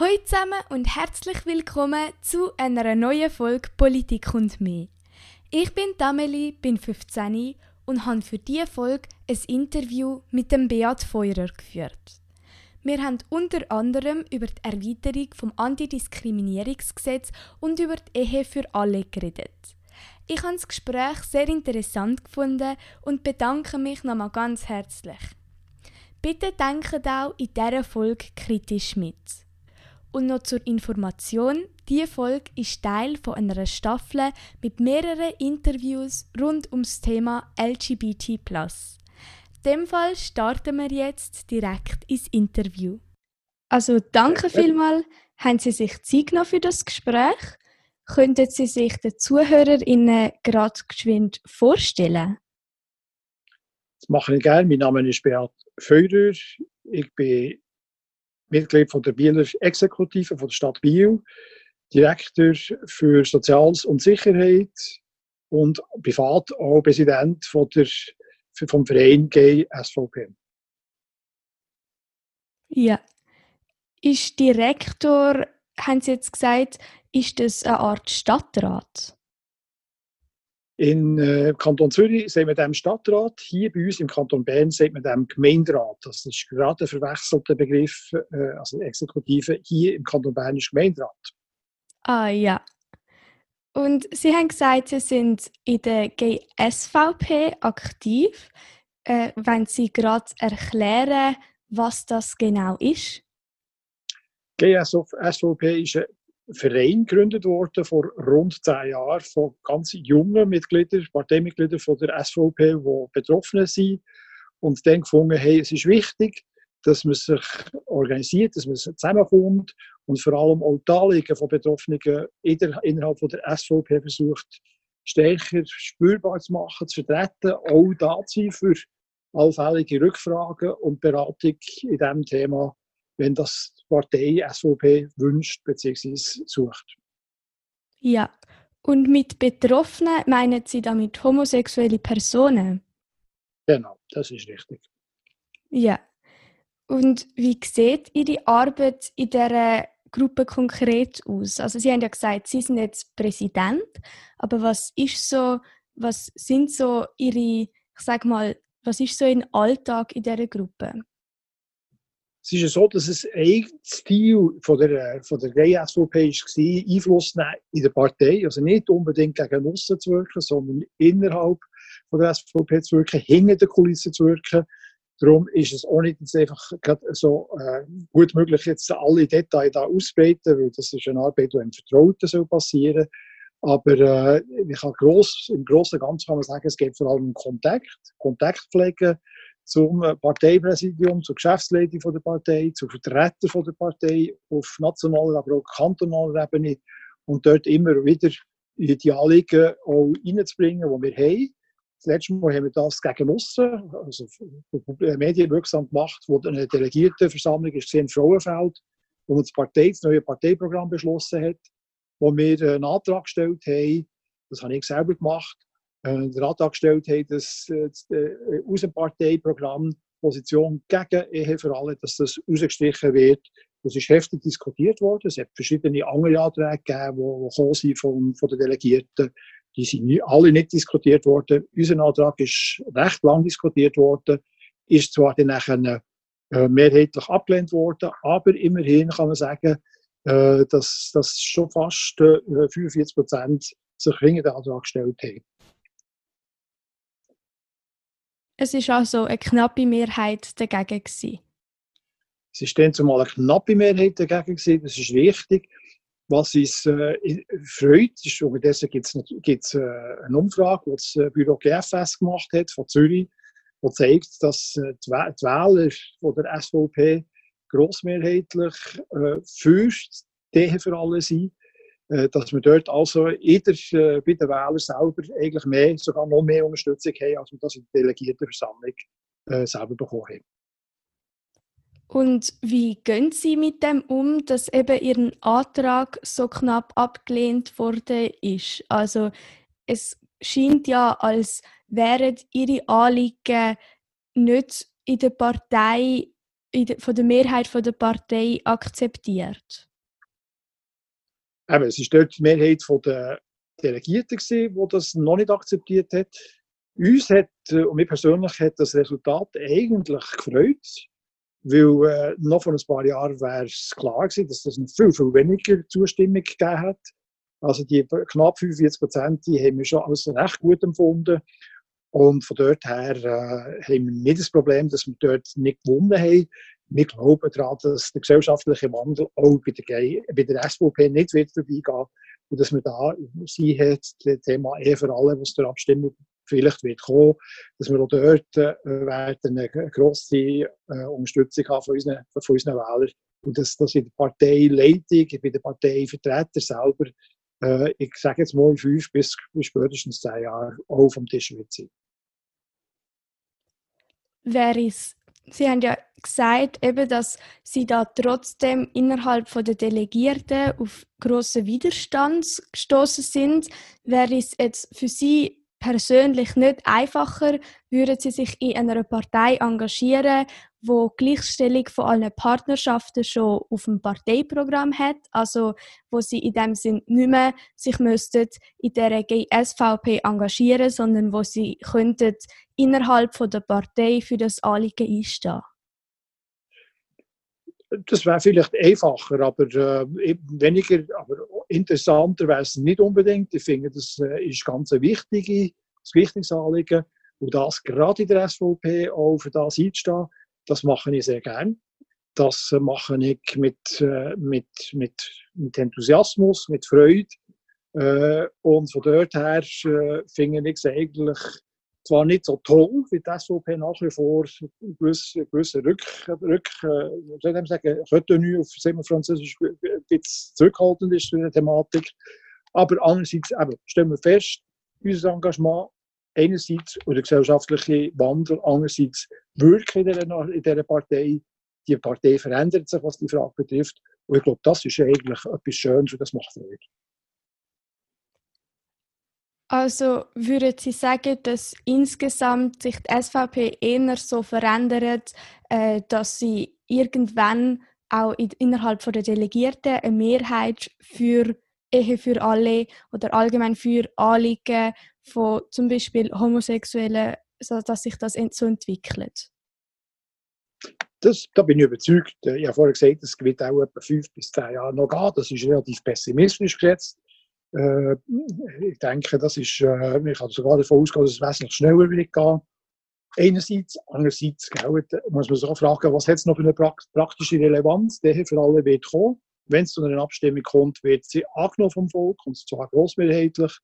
Hallo zusammen und herzlich willkommen zu einer neuen Folge Politik und mehr. Ich bin Amelie, bin 15 und habe für diese Folge ein Interview mit dem Beat Feurer geführt. Wir haben unter anderem über die Erweiterung vom Antidiskriminierungsgesetz und über die Ehe für alle geredet. Ich habe das Gespräch sehr interessant gefunden und bedanke mich nochmal ganz herzlich. Bitte denkt auch in dieser Folge kritisch mit. Und noch zur Information, diese Folge ist Teil von einer Staffel mit mehreren Interviews rund ums Thema LGBT+. In dem Fall starten wir jetzt direkt ins Interview. Also danke vielmals, haben Sie sich Zeit genommen für das Gespräch. Könnten Sie sich den ZuhörerInnen gerade geschwind vorstellen? Das mache ich gerne. Mein Name ist Beat Feurer. Ich bin Mitglied von der Bieler Exekutive von der Stadt Biel, Direktor für Soziales und Sicherheit und privat auch Präsident von der, vom Verein GSVP. Ja. Ist Direktor, haben Sie jetzt gesagt, ist das eine Art Stadtrat? In äh, Kanton Zürich sehen wir dem Stadtrat, hier bei uns im Kanton Bern sehen wir dem Gemeinderat. Das ist gerade ein verwechselter Begriff, äh, also Exekutive. Hier im Kanton Bern ist Gemeinderat. Ah ja. Und Sie haben gesagt, Sie sind in der GSVP aktiv. Äh, wenn Sie gerade erklären, was das genau ist? GSVP ist eine Verein gegründet worden vor rund zehn Jahren von ganz jungen Mitgliedern, Parteimitgliedern von der SVP, die betroffen sind. Und dann gefunden hey, es ist wichtig, dass man sich organisiert, dass man zusammenkommt und vor allem auch die Anliegen von Betroffenen innerhalb von der SVP versucht, stärker spürbar zu machen, zu vertreten, auch da zu sein für allfällige Rückfragen und Beratung in diesem Thema wenn das Partei SVP wünscht bzw. sucht. Ja, und mit Betroffenen meinen Sie damit homosexuelle Personen? Genau, das ist richtig. Ja. Und wie sieht Ihre Arbeit in dieser Gruppe konkret aus? Also Sie haben ja gesagt, Sie sind jetzt Präsident, aber was ist so, was sind so Ihre, ich sag mal, was ist so Ihr Alltag in dieser Gruppe? Es ist ja so, dass es ein Ziel von der, von der GSVP war, Einfluss in der Partei. Also nicht unbedingt gegen aussen zu wirken, sondern innerhalb von der SVP zu wirken, hinter den Kulissen zu wirken. Darum ist es auch nicht einfach so äh, gut möglich, alle Details da auszubreiten, weil das ist eine Arbeit, die im Vertrauten soll passieren aber äh, ich kann gross, im Großen und Ganzen kann man sagen, es geht vor allem um Kontakt, Kontaktpflege, zum Parteipräsidium, zur Geschäftsleitung der Partei, zu Vertretern von der Partei auf nationaler, aber auch kantonaler Ebene. Und dort immer wieder die Anliegen auch reinzubringen, die wir haben. Das letzte Mal haben wir das gegen Aussen, also medienwirksam gemacht, wo eine Delegiertenversammlung ist in Frauenfeld, wo das, Partei, das neue Parteiprogramm beschlossen hat, wo wir einen Antrag gestellt haben, das habe ich selber gemacht, äh, den Antrag gestellt haben, dass äh, das äh, Außenparteiprogramm Position gegen Ehe für alle, dass das rausgestrichen wird. Das ist heftig diskutiert worden. Es hat verschiedene andere Anträge gegeben, die gekommen sind von, von den Delegierten. Die sind alle nicht diskutiert worden. Unser Antrag ist recht lang diskutiert worden, ist zwar dann nachher, äh, mehrheitlich abgelehnt worden, aber immerhin kann man sagen, äh, dass, dass schon fast äh, 45 Prozent sich gegen den Antrag gestellt haben. Es ist also eine knappe Mehrheit dagegen. Gewesen. Es ist dann zumal eine knappe Mehrheit dagegen, gewesen, das ist richtig. Was uns äh, freut, ist, unterdessen gibt es äh, eine Umfrage, die das äh, Büro GFS gemacht hat von Zürich, die zeigt, dass äh, die, Wähler von der SVP grossmehrheitlich äh, für die Ehe für alle sind. Äh, dass wir dort also jeder äh, bei den Wählern selber eigentlich mehr, sogar noch mehr Unterstützung haben, als wir das in der Delegiertenversammlung äh, selber bekommen haben. Und wie gehen Sie mit dem um, dass eben Ihr Antrag so knapp abgelehnt worden ist? Also es scheint ja, als wären Ihre Anliegen nicht in der Partei, in der, von der Mehrheit von der Partei akzeptiert. Eben, es ist dort die Mehrheit der Delegierten die das noch nicht akzeptiert hat. Uns hat, äh, und mir persönlich hat das Resultat eigentlich gefreut, weil äh, noch vor ein paar Jahren wäre es klar gewesen, dass das viel, viel weniger Zustimmung gegeben hat. Also die knapp 45 Prozent, haben wir schon als recht gut empfunden. Und von dort her äh, haben wir nicht das Problem, dass wir dort nicht gewonnen haben. Wir glauben daran, dass der gesellschaftliche Wandel auch bei der, bei der SVP nicht wird vorbeigehen und dass wir da, sie hat das Thema eh für alle, was der Abstimmung vielleicht wird kommen, dass wir auch dort äh, werden eine grosse äh, Unterstützung haben von unseren, von unseren Wählern und dass, dass in der Parteileitung, bei den Parteivertretern selber, äh, ich sage jetzt mal fünf bis spätestens zehn Jahre auch vom Tisch wird sein. Wäre es Sie haben ja gesagt, eben, dass Sie da trotzdem innerhalb von der Delegierten auf grossen Widerstand gestoßen sind. Wäre es jetzt für Sie persönlich nicht einfacher, würden Sie sich in einer Partei engagieren, wo Gleichstellung von allen Partnerschaften schon auf dem Parteiprogramm hat, also wo Sie in dem Sinn nicht mehr sich müssten in der SVP engagieren, sondern wo Sie könnten innerhalb von der Partei für das Anliegen einstehen. Das wäre vielleicht einfacher, aber äh, weniger, aber interessanter wäre es nicht unbedingt. Ich finde, das äh, ist ganz ein wichtige, ein wichtiges Anliegen. Und das gerade in der SVP auch für das einzustehen, das mache ich sehr gern. Das mache ich mit, äh, mit, mit, mit Enthusiasmus, mit Freude. Äh, und von dort her äh, finde ich es eigentlich zwar nicht so toll, wie die SVP nach wie vor gewisse, gewisse Rück, Rück äh, sagen, Retenue auf Französisch zurückhaltend ist in der Thematik. Aber andererseits eben, stellen wir fest, unser Engagement einerseits und der gesellschaftliche Wandel, andererseits wirken in dieser, Partei. Die Partei verändert sich, was die Frage betrifft. Und ich glaube, das ist eigentlich etwas Schönes und das macht Freude. Also würden Sie sagen, dass insgesamt sich die SVP eher so verändert, äh, dass sie irgendwann auch in, innerhalb der Delegierten eine Mehrheit für Ehe für alle oder allgemein für Anliegen von zum Beispiel Homosexuellen, dass sich das so entwickelt? Das, da bin ich überzeugt. Ich habe vorher gesagt, es wird auch etwa fünf bis zehn Jahre noch gehen. Das ist relativ pessimistisch geschätzt. Äh, ich denke, das ist, äh, ich kann sogar davon ausgehen, dass es wesentlich schneller wird gehen. Einerseits, andererseits muss man sich auch fragen, was hat es noch für eine praktische Relevanz, der für alle wird kommen. Wenn es zu einer Abstimmung kommt, wird sie angenommen vom Volk, und zwar großmehrheitlich.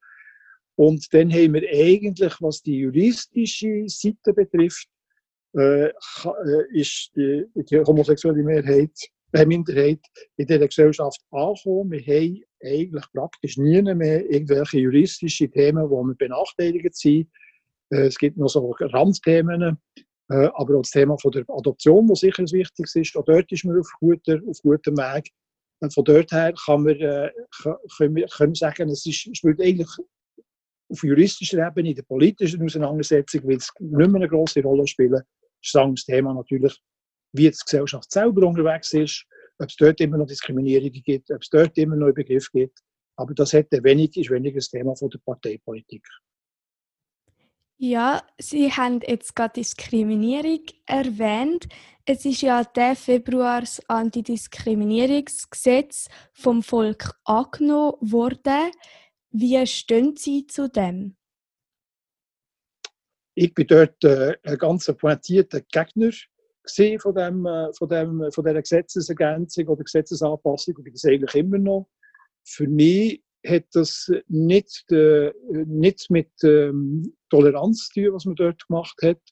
Und dann haben wir eigentlich, was die juristische Seite betrifft, äh, äh ist die, die homosexuelle Mehrheit eine Minderheit in dieser Gesellschaft angekommen. Wir haben eigentlich praktisch nie mehr irgendwelche juristischen Themen, wo wir benachteiligt sind. Äh, es gibt noch so Randthemen, äh, aber auch das Thema von der Adoption, das sicher wichtig ist, auch dort ist man auf, guter, auf gutem Weg. Von dort her kann man, äh, können wir können sagen, es ist, spielt eigentlich auf juristischer Ebene, in der politischen Auseinandersetzung, weil es nicht mehr eine große Rolle spielen. Ist das Thema natürlich wie die Gesellschaft selber unterwegs ist, ob es dort immer noch Diskriminierung gibt, ob es dort immer noch einen Begriff gibt. Aber das hätte wenig, ist weniger das Thema von der Parteipolitik. Ja, Sie haben jetzt gerade Diskriminierung erwähnt. Es ist ja der Februar das Antidiskriminierungsgesetz vom Volk angenommen worden. Wie stehen Sie zu dem? Ich bin dort äh, ein ganz pointierter Gegner von, dem, äh, von, dem, von dieser Gesetzesergänzung oder Gesetzesanpassung und bin das eigentlich immer noch. Für mich hat das nicht, äh, nicht mit ähm, Toleranz zu tun, was man dort gemacht hat,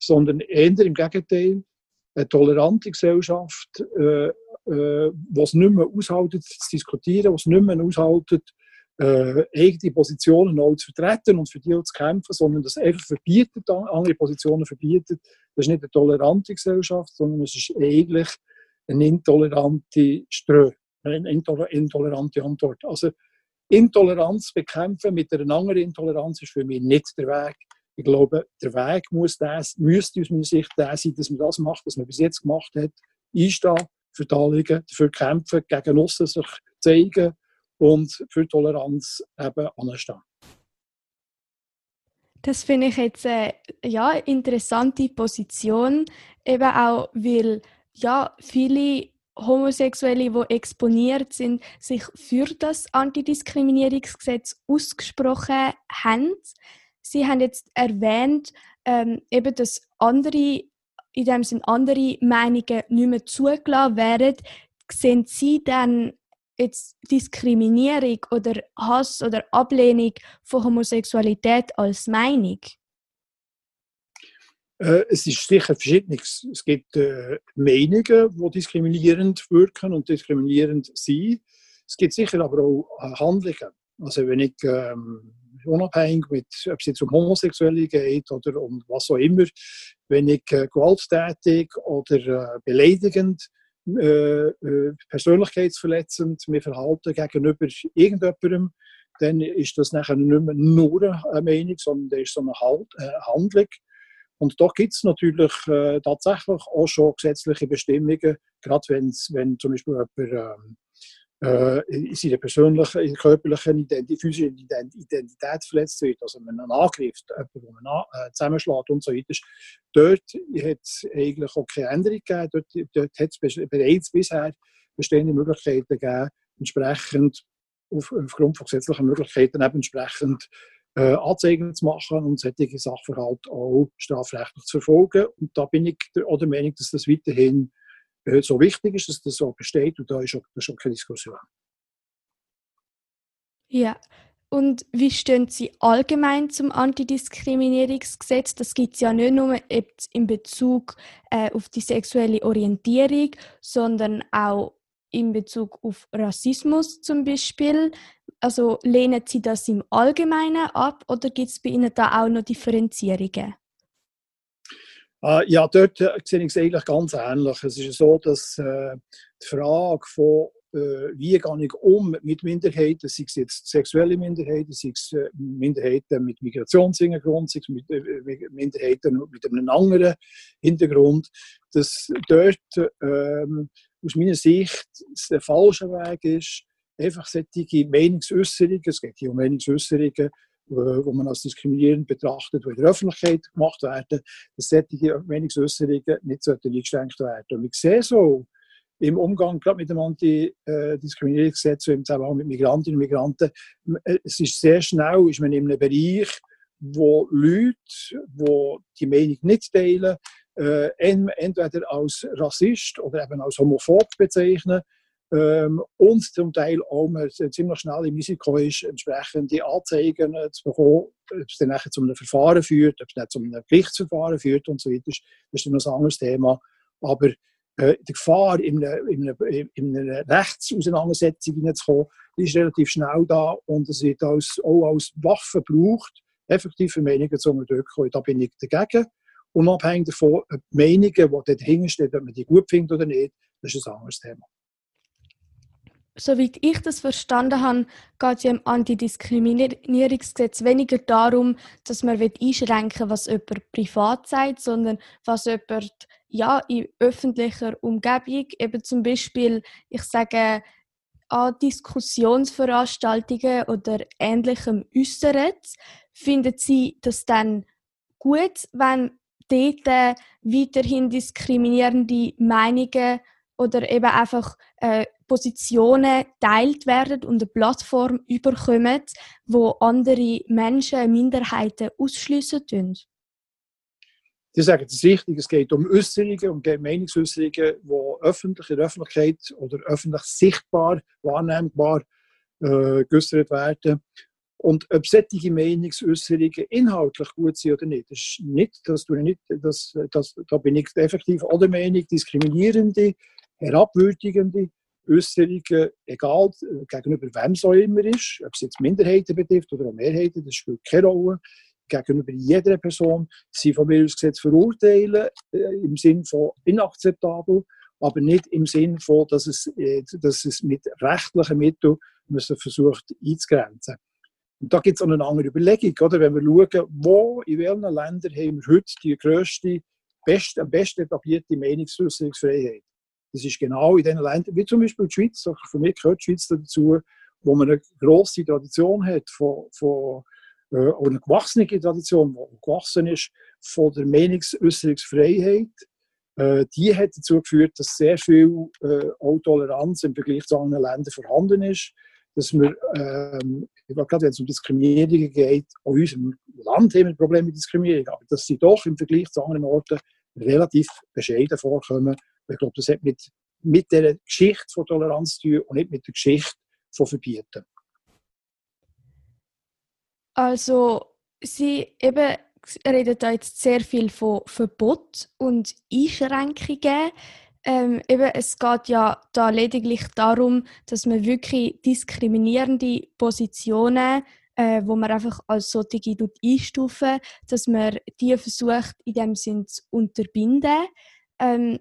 sondern eher im Gegenteil. Eine tolerante Gesellschaft, äh, äh, nicht mehr aushaltet zu diskutieren, was nicht mehr aushaltet, äh, eigene Positionen auch zu vertreten und für die auch zu kämpfen, sondern das einfach verbietet, andere Positionen verbietet. Das ist nicht eine tolerante Gesellschaft, sondern es ist eigentlich eine intolerante Strö, eine intolerante Antwort. Also Intoleranz bekämpfen mit einer anderen Intoleranz ist für mich nicht der Weg. Ich glaube, der Weg muss das, müsste aus meiner Sicht der sein, dass man das macht, was man bis jetzt gemacht hat. Einstehen für die Anliegen, dafür kämpfen, gegen aussen sich zeigen und für Toleranz eben anstehen. Das finde ich jetzt eine ja, interessante Position, eben auch, weil ja, viele Homosexuelle, die exponiert sind, sich für das Antidiskriminierungsgesetz ausgesprochen haben. Sie haben jetzt erwähnt, ähm, eben, dass andere, in dem Sinne andere Meinungen nicht mehr zugelassen werden. Sehen Sie dann jetzt Diskriminierung oder Hass oder Ablehnung von Homosexualität als Meinung? Äh, es ist sicher verschiedenes. Es gibt äh, Meinungen, die diskriminierend wirken und diskriminierend sind. Es gibt sicher aber auch äh, Handlungen. Also wenn ich ähm, unabhängig mit, ob es jetzt um Homosexuelle geht oder um was auch immer, wenn ich gewalttätig oder beleidigend äh, persönlichkeitsverletzend mir verhalten gegenüber irgendjemandem, dann ist das nachher nicht mehr nur eine Meinung, sondern das ist so eine Handlung. Und da gibt es natürlich tatsächlich auch schon gesetzliche Bestimmungen, gerade wenn zum Beispiel jemand äh, in seiner persönlichen, in körperlichen Identität, physischen Identität verletzt wird, also wenn man angreift, jemand, man äh, zusammenschlägt und so weiter, dort hat es eigentlich auch keine Änderung gegeben. Dort, dort hat es bereits bisher bestehende Möglichkeiten gegeben, entsprechend auf, aufgrund von gesetzlichen Möglichkeiten eben entsprechend äh, Anzeigen zu machen und solche Sachverhalte auch strafrechtlich zu verfolgen. Und da bin ich der, der Meinung, dass das weiterhin so wichtig ist, dass das so besteht und da ist auch, das ist keine Diskussion. Ja, und wie stehen Sie allgemein zum Antidiskriminierungsgesetz? Das gibt es ja nicht nur in Bezug äh, auf die sexuelle Orientierung, sondern auch in Bezug auf Rassismus zum Beispiel. Also lehnen Sie das im Allgemeinen ab oder gibt es bei Ihnen da auch noch Differenzierungen? Äh, ja, dort äh, sehe ich es eigentlich ganz ähnlich. Es ist so, dass äh, die Frage von äh, wie gehe ich um mit Minderheiten, sei es jetzt sexuelle Minderheiten, sei es äh, Minderheiten mit Migrationshintergrund, sei es mit äh, Minderheiten mit einem anderen Hintergrund, dass dort ähm, aus meiner Sicht der falsche Weg ist, einfach solche Meinungsäußerungen, es geht hier um Meinungsäußerungen, wo man als diskriminierend betrachtet, die in der Öffentlichkeit gemacht werden, dass solche Meinungsäußerungen nicht eingeschränkt werden. Und ich sehe so im Umgang gerade mit dem Antidiskriminierungsgesetz im Zusammenhang mit Migrantinnen und Migranten, es ist sehr schnell, ist man in einem Bereich, wo Leute, die die Meinung nicht teilen, äh, entweder als Rassist oder eben als Homophob bezeichnen ähm, und zum Teil auch man ziemlich schnell im Risiko ist, entsprechende Anzeigen zu bekommen, ob es dann nachher zu einem Verfahren führt, ob es nicht zu einem Gerichtsverfahren führt und so weiter. Das ist dann ein anderes Thema. Aber äh, die Gefahr, in eine, in eine, in eine Rechtsauseinandersetzung hineinzukommen, ist relativ schnell da und es wird als, auch als Waffe gebraucht, effektive Meinungen zu unterdrücken. Da bin ich dagegen. Unabhängig davon, ob die Meinungen, die dahinter stehen, ob man die gut findet oder nicht, das ist ein anderes Thema. Soweit ich das verstanden habe, geht es ja im Antidiskriminierungsgesetz weniger darum, dass man einschränken will, was jemand privat sagt, sondern was jemand ja, in öffentlicher Umgebung, eben zum Beispiel, ich sage, an Diskussionsveranstaltungen oder Ähnlichem äußert. Finden Sie das dann gut, wenn dort weiterhin diskriminierende Meinungen oder eben einfach äh, Positionen teilt werden und eine Plattform überkommen, wo andere Menschen, Minderheiten ausschliessen tun? Die sagen, ist richtig, es geht um Äußerungen, um Meinungsäußerungen, die öffentlich in der Öffentlichkeit oder öffentlich sichtbar, wahrnehmbar äh, geäußert werden. Und ob solche Meinungsäußerungen inhaltlich gut sind oder nicht, das ist nicht, das tue ich nicht, das, das, da bin ich effektiv oder Meinung, diskriminierende, herabwürdigende Äußerungen, egal äh, gegenüber wem es auch immer ist, ob es jetzt Minderheiten betrifft oder auch Mehrheiten, das spielt keine Rolle, gegenüber jeder Person, sie vom Bildungsgesetz verurteilen, äh, im Sinn von inakzeptabel, aber nicht im Sinn von, dass es, äh, dass es mit rechtlichen Mitteln müssen versucht einzugrenzen. Und da gibt es auch eine andere Überlegung, oder? wenn wir schauen, wo, in welchen Ländern haben wir heute die grösste, best, am besten etablierte Meinungsäußerungsfreiheit. Das ist genau in den Ländern, wie zum Beispiel die Schweiz, für mich gehört die Schweiz dazu, wo man eine grosse Tradition hat, von, von, äh, eine gewachsene Tradition, die gewachsen ist von der Meinungsäußerungsfreiheit, äh, die hat dazu geführt, dass sehr viel äh, auch Toleranz im Vergleich zu anderen Ländern vorhanden ist. Dass wir, ähm, gerade wenn es um Diskriminierung geht, auch in unserem Land haben wir Probleme mit Diskriminierung, aber dass sie doch im Vergleich zu anderen Orten relativ bescheiden vorkommen. Ich glaube, das hat mit, mit der Geschichte von Toleranz zu tun und nicht mit der Geschichte von Verbieten. Also, Sie eben reden da jetzt sehr viel von Verbot und Einschränkungen. Ähm, eben, es geht ja da lediglich darum, dass man wirklich diskriminierende Positionen, äh, wo man einfach als solche einstufen, dass man die versucht, in dem Sinn zu unterbinden. Ähm,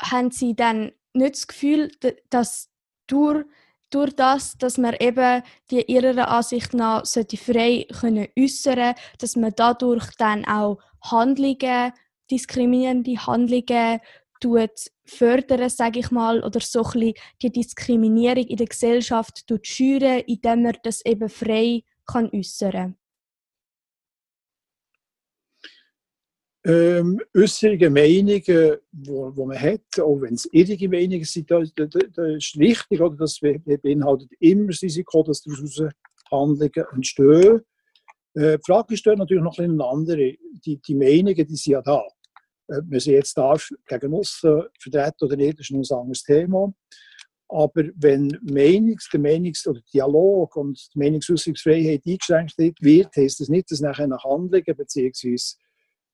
haben Sie dann nicht das Gefühl, dass durch durch das, dass man eben die ihrer Ansicht nach sollte frei können äußern, dass man dadurch dann auch Handlungen, diskriminierende Handlungen tut fördern, sage ich mal, oder so ein bisschen die Diskriminierung in der Gesellschaft tut schüren, indem man das eben frei kann äußern. Ähm, Äußerungen, Meinungen, die man hat, auch wenn es irrige Meinungen sind, das, das, das ist richtig, oder? das beinhaltet immer das Risiko, dass daraus Handlungen entstehen. Äh, die Frage ist natürlich noch eine andere. Die, die Meinungen, die sind ja da. Ob man sie jetzt darf gegen uns vertreten oder nicht, ist ein anderes Thema. Aber wenn Meinungs-, der Meinungs- oder Dialog und die Meinungsäußerungsfreiheit eingeschränkt wird, heißt das nicht, dass nachher Handlungen bzw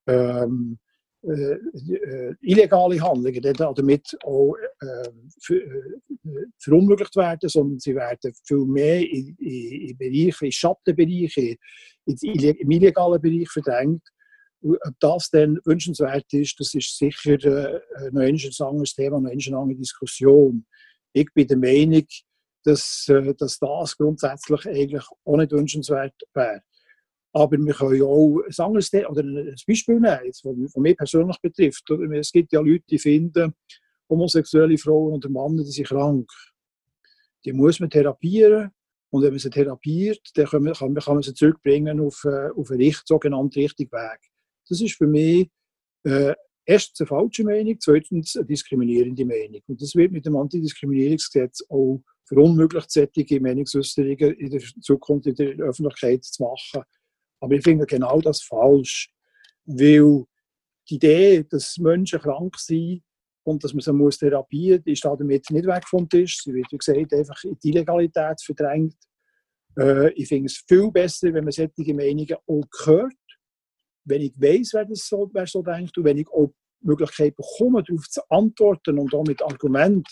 ähm, äh, äh, illegale Handlungen damit auch ähm, äh, verunmöglicht werden, sondern sie werden viel mehr in, in, in Bereiche, in Schattenbereiche, in, im illegalen Bereich verdrängt. Ob das dann wünschenswert ist, das ist sicher äh, noch ein anderes Thema, noch eine andere Diskussion. Ich bin der Meinung, dass, äh, dass das grundsätzlich eigentlich auch nicht wünschenswert wäre. Aber wir können auch ein anderes oder ein Beispiel nehmen, was mich persönlich betrifft. Es gibt ja Leute, die finden, homosexuelle Frauen oder Männer, die sind krank. Die muss man therapieren. Und wenn man sie therapiert, dann kann man, kann man sie zurückbringen auf, äh, auf einen sogenannten richtigen Weg. Das ist für mich äh, erstens eine falsche Meinung, zweitens eine diskriminierende Meinung. Und das wird mit dem Antidiskriminierungsgesetz auch verunmöglicht, solche Meinungsäußerungen in der Zukunft in der Öffentlichkeit zu machen. Aber ich finde genau das falsch, weil die Idee, dass Menschen krank sind und dass man sie therapieren muss, ist damit nicht weg vom Tisch. Sie wird, wie gesagt, einfach in die Illegalität verdrängt. Äh, ich finde es viel besser, wenn man solche Meinungen auch hört, wenn ich weiß, wer, das so, wer so denkt und wenn ich auch die Möglichkeit bekomme, darauf zu antworten und auch mit Argumenten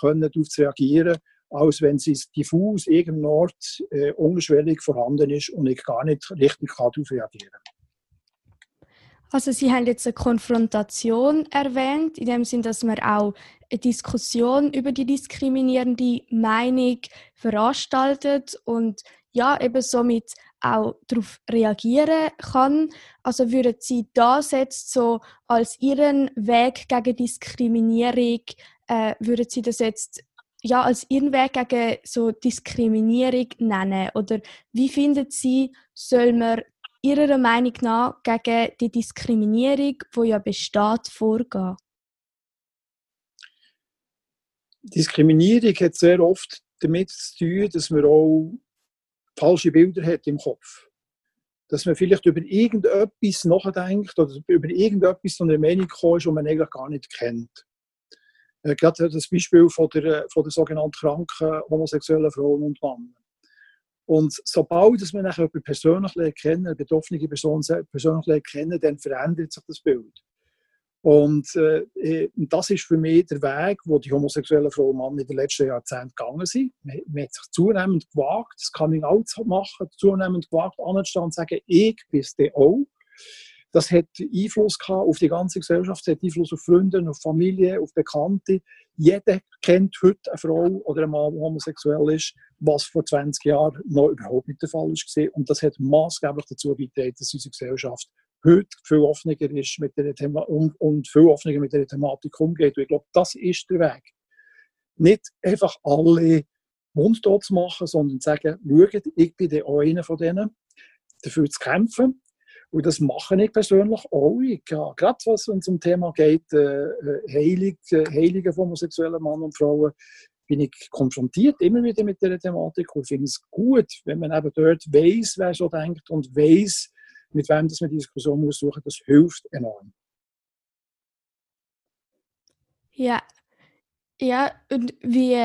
darauf zu reagieren, als wenn sie diffus irgendeinem Ort äh, unschwellig vorhanden ist und ich gar nicht richtig darauf reagieren kann. Also Sie haben jetzt eine Konfrontation erwähnt, in dem Sinn, dass man auch eine Diskussion über die diskriminierende Meinung veranstaltet und ja, eben somit auch darauf reagieren kann. Also würden Sie das jetzt so als Ihren Weg gegen Diskriminierung, äh, würden Sie das jetzt ja, als ihren Weg gegen so Diskriminierung nennen? Oder wie findet Sie, soll man Ihrer Meinung nach gegen die Diskriminierung, die ja besteht, vorgehen? Diskriminierung hat sehr oft damit zu tun, dass man auch falsche Bilder hat im Kopf. Dass man vielleicht über irgendetwas nachdenkt oder über irgendetwas zu einer Meinung kommt, die man eigentlich gar nicht kennt. Äh, gerade das Beispiel von der, von der sogenannten kranken homosexuellen Frauen und Männer. Und sobald dass man jemanden persönlich kennen, eine betroffene Person persönlich kennen, dann verändert sich das Bild. Und äh, das ist für mich der Weg, wo die homosexuellen Frauen und Männer in den letzten Jahrzehnten gegangen sind. Man, hat sich zunehmend gewagt, das Coming Out zu machen, zunehmend gewagt, anzustehen und zu sagen, ich bin es auch. Das hat Einfluss gehabt auf die ganze Gesellschaft, das hat Einfluss auf Freunde, auf Familie, auf Bekannte. Jeder kennt heute eine Frau oder einen Mann, der homosexuell ist, was vor 20 Jahren noch überhaupt nicht der Fall war. Und das hat maßgeblich dazu beigetragen, dass unsere Gesellschaft heute viel offener ist mit der Thema und, und viel offener mit der Thematik umgeht. Und ich glaube, das ist der Weg. Nicht einfach alle, mundtot zu machen, sondern zu sagen, schaut, ich bin auch einer von denen, dafür zu kämpfen. Und das mache ich persönlich auch. Ja, gerade was es um Thema geht, äh, äh Heilig, äh, Heilige von homosexuellen Mann und Frauen, bin ich konfrontiert immer wieder mit dieser Thematik und finde es gut, wenn man eben dort weiß, wer so denkt und weiß, mit wem das man die Diskussion muss suchen, das hilft enorm. Ja, ja, und wie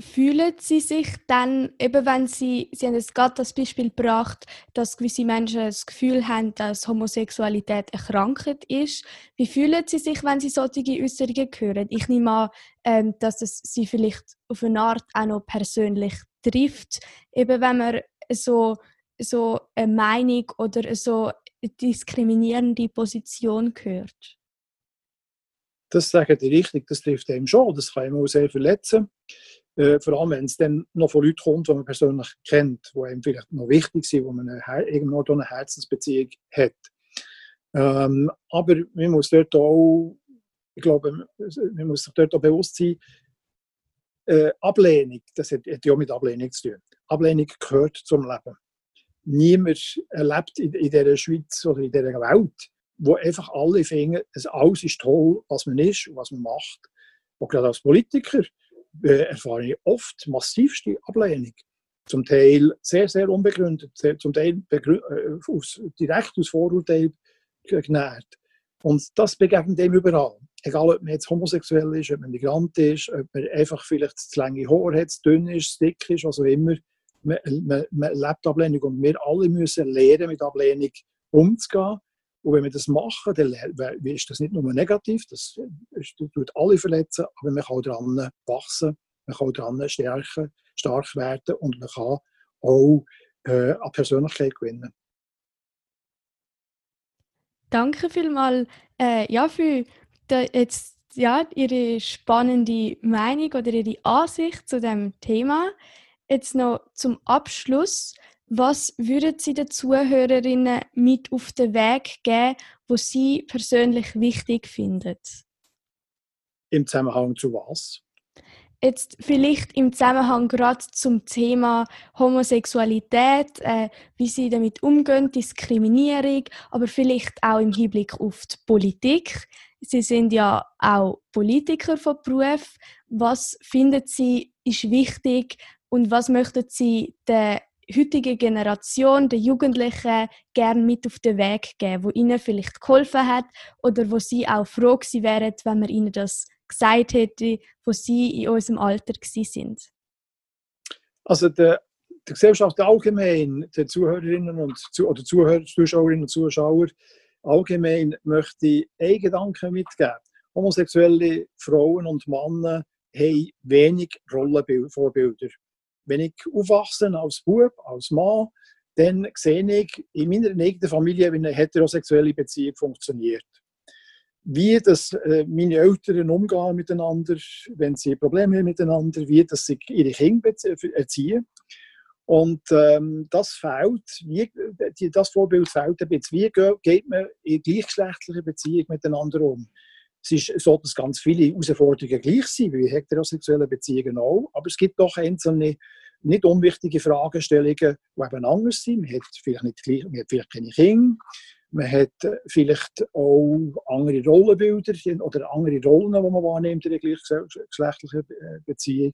fühlen Sie sich dann, eben wenn Sie, Sie haben jetzt gerade das Beispiel gebracht, dass gewisse Menschen das Gefühl haben, dass Homosexualität eine Krankheit ist. Wie fühlen Sie sich, wenn Sie solche Äußerungen hören? Ich nehme an, ähm, dass es Sie vielleicht auf eine Art auch noch persönlich trifft, eben wenn man so, so eine Meinung oder so eine diskriminierende Position hört. Das sagen die richtig, das trifft einem schon, das kann einem auch sehr verletzen. Äh, vor allem, wenn es dann noch von Leuten kommt, die man persönlich kennt, die einem vielleicht noch wichtig sind, wo man eine, irgendwo eine Herzensbeziehung hat. Ähm, aber man muss dort auch, ich glaube, man muss sich dort auch bewusst sein, äh, Ablehnung, das hat, hat ja mit Ablehnung zu tun. Ablehnung gehört zum Leben. Niemand erlebt in, in dieser Schweiz oder in dieser Welt wo einfach alle finden, alles ist toll, was man ist und was man macht. Und gerade als Politiker äh, erfahre ich oft massivste Ablehnung. Zum Teil sehr, sehr unbegründet, zum Teil äh, aus, direkt aus Vorurteilen genährt. Und das begegnet dem überall. Egal, ob man jetzt homosexuell ist, ob man Migrant ist, ob man einfach vielleicht zu lange Haare hat, zu dünn ist, zu dick ist, was auch immer. Man, man, man lebt Ablehnung und wir alle müssen lernen, mit Ablehnung umzugehen. Und wenn wir das machen, dann ist das nicht nur negativ, das tut alle verletzen, aber man kann daran wachsen, man kann daran stärken, stark werden und man kann auch äh, an Persönlichkeit gewinnen. Danke vielmals äh, ja, für die, jetzt, ja, Ihre spannende Meinung oder Ihre Ansicht zu dem Thema. Jetzt noch zum Abschluss. Was würden Sie den Zuhörerinnen mit auf den Weg geben, wo Sie persönlich wichtig finden? Im Zusammenhang zu was? Jetzt vielleicht im Zusammenhang gerade zum Thema Homosexualität, äh, wie Sie damit umgehen, Diskriminierung, aber vielleicht auch im Hinblick auf die Politik. Sie sind ja auch Politiker von Beruf. Was finden Sie ist wichtig und was möchten Sie den heutige Generation, den Jugendlichen, gerne mit auf den Weg geben, wo ihnen vielleicht geholfen hat oder wo sie auch froh gewesen wären, wenn man ihnen das gesagt hätte, wo sie in unserem Alter sind? Also der, der Gesellschaft allgemein, den Zuhörerinnen und oder Zuhörer, Zuschauerinnen und Zuschauer allgemein möchte ich einen Gedanken mitgeben. Homosexuelle Frauen und Männer haben wenig Rollenvorbilder wenn ich aufwachse als Bub, als Mann, dann sehe ich in meiner eigenen Familie, wie eine heterosexuelle Beziehung funktioniert. Wie das, äh, meine Eltern umgehen miteinander, wenn sie Probleme haben miteinander, wie dass sie ihre Kinder erziehen. Und ähm, das fehlt, wie, das Vorbild fehlt ein bisschen. Wie geht man in gleichgeschlechtlicher Beziehung miteinander um? Es ist so, dass ganz viele Herausforderungen gleich sind, wie heterosexuelle Beziehungen auch. Aber es gibt doch einzelne nicht unwichtige Fragestellungen, die eben anders sind. Man hat vielleicht, nicht gleich, man hat vielleicht keine Kinder. Man hat vielleicht auch andere Rollenbilder oder andere Rollen, die man wahrnimmt in der gleichgeschlechtlichen Beziehung.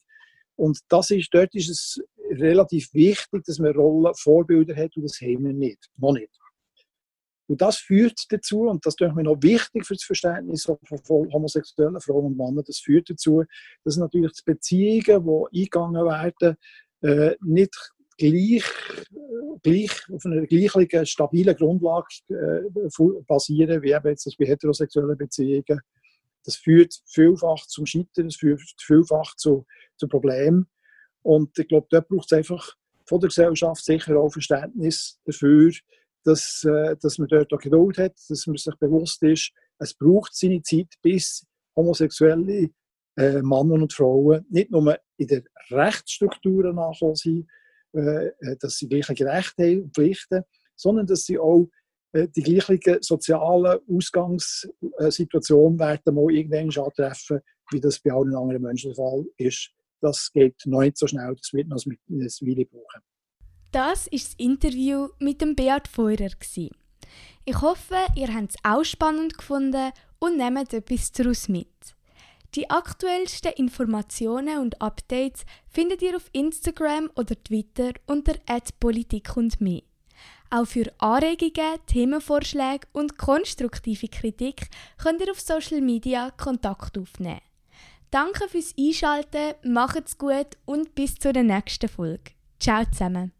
Und das ist, dort ist es relativ wichtig, dass man Rollenvorbilder hat und das haben wir nicht, noch nicht. Und das führt dazu, und das ist mir noch wichtig für das Verständnis von homosexuellen Frauen und Männern, das führt dazu, dass natürlich die Beziehungen, die eingegangen werden, äh, nicht gleich, gleich auf einer gleichen stabilen Grundlage äh, basieren, wie eben jetzt bei heterosexuellen Beziehungen. Das führt vielfach zum Scheitern, das führt vielfach zu, zu Problemen. Und ich glaube, dort braucht es einfach von der Gesellschaft sicher auch Verständnis dafür, dass, äh, dass man dort auch Geduld hat, dass man sich bewusst ist, es braucht seine Zeit, bis homosexuelle äh, Männer und Frauen nicht nur in der Rechtsstrukturen nachkommen sind, äh, äh, dass sie gleiche Rechte haben und Pflichten, sondern dass sie auch äh, die gleichen sozialen Ausgangssituationen werden mal irgendwann antreffen, wie das bei allen anderen Menschen der Fall ist. das geht noch nicht so schnell, das wird noch ein Weile brauchen. Das ist das Interview mit dem Beat Feurer. Ich hoffe, ihr habt es auch spannend gefunden und nehmt etwas daraus mit. Die aktuellsten Informationen und Updates findet ihr auf Instagram oder Twitter unter @politik und mehr. Auch für Anregungen, Themenvorschläge und konstruktive Kritik könnt ihr auf Social Media Kontakt aufnehmen. Danke fürs Einschalten, macht's gut und bis zur nächsten Folge. Ciao zusammen.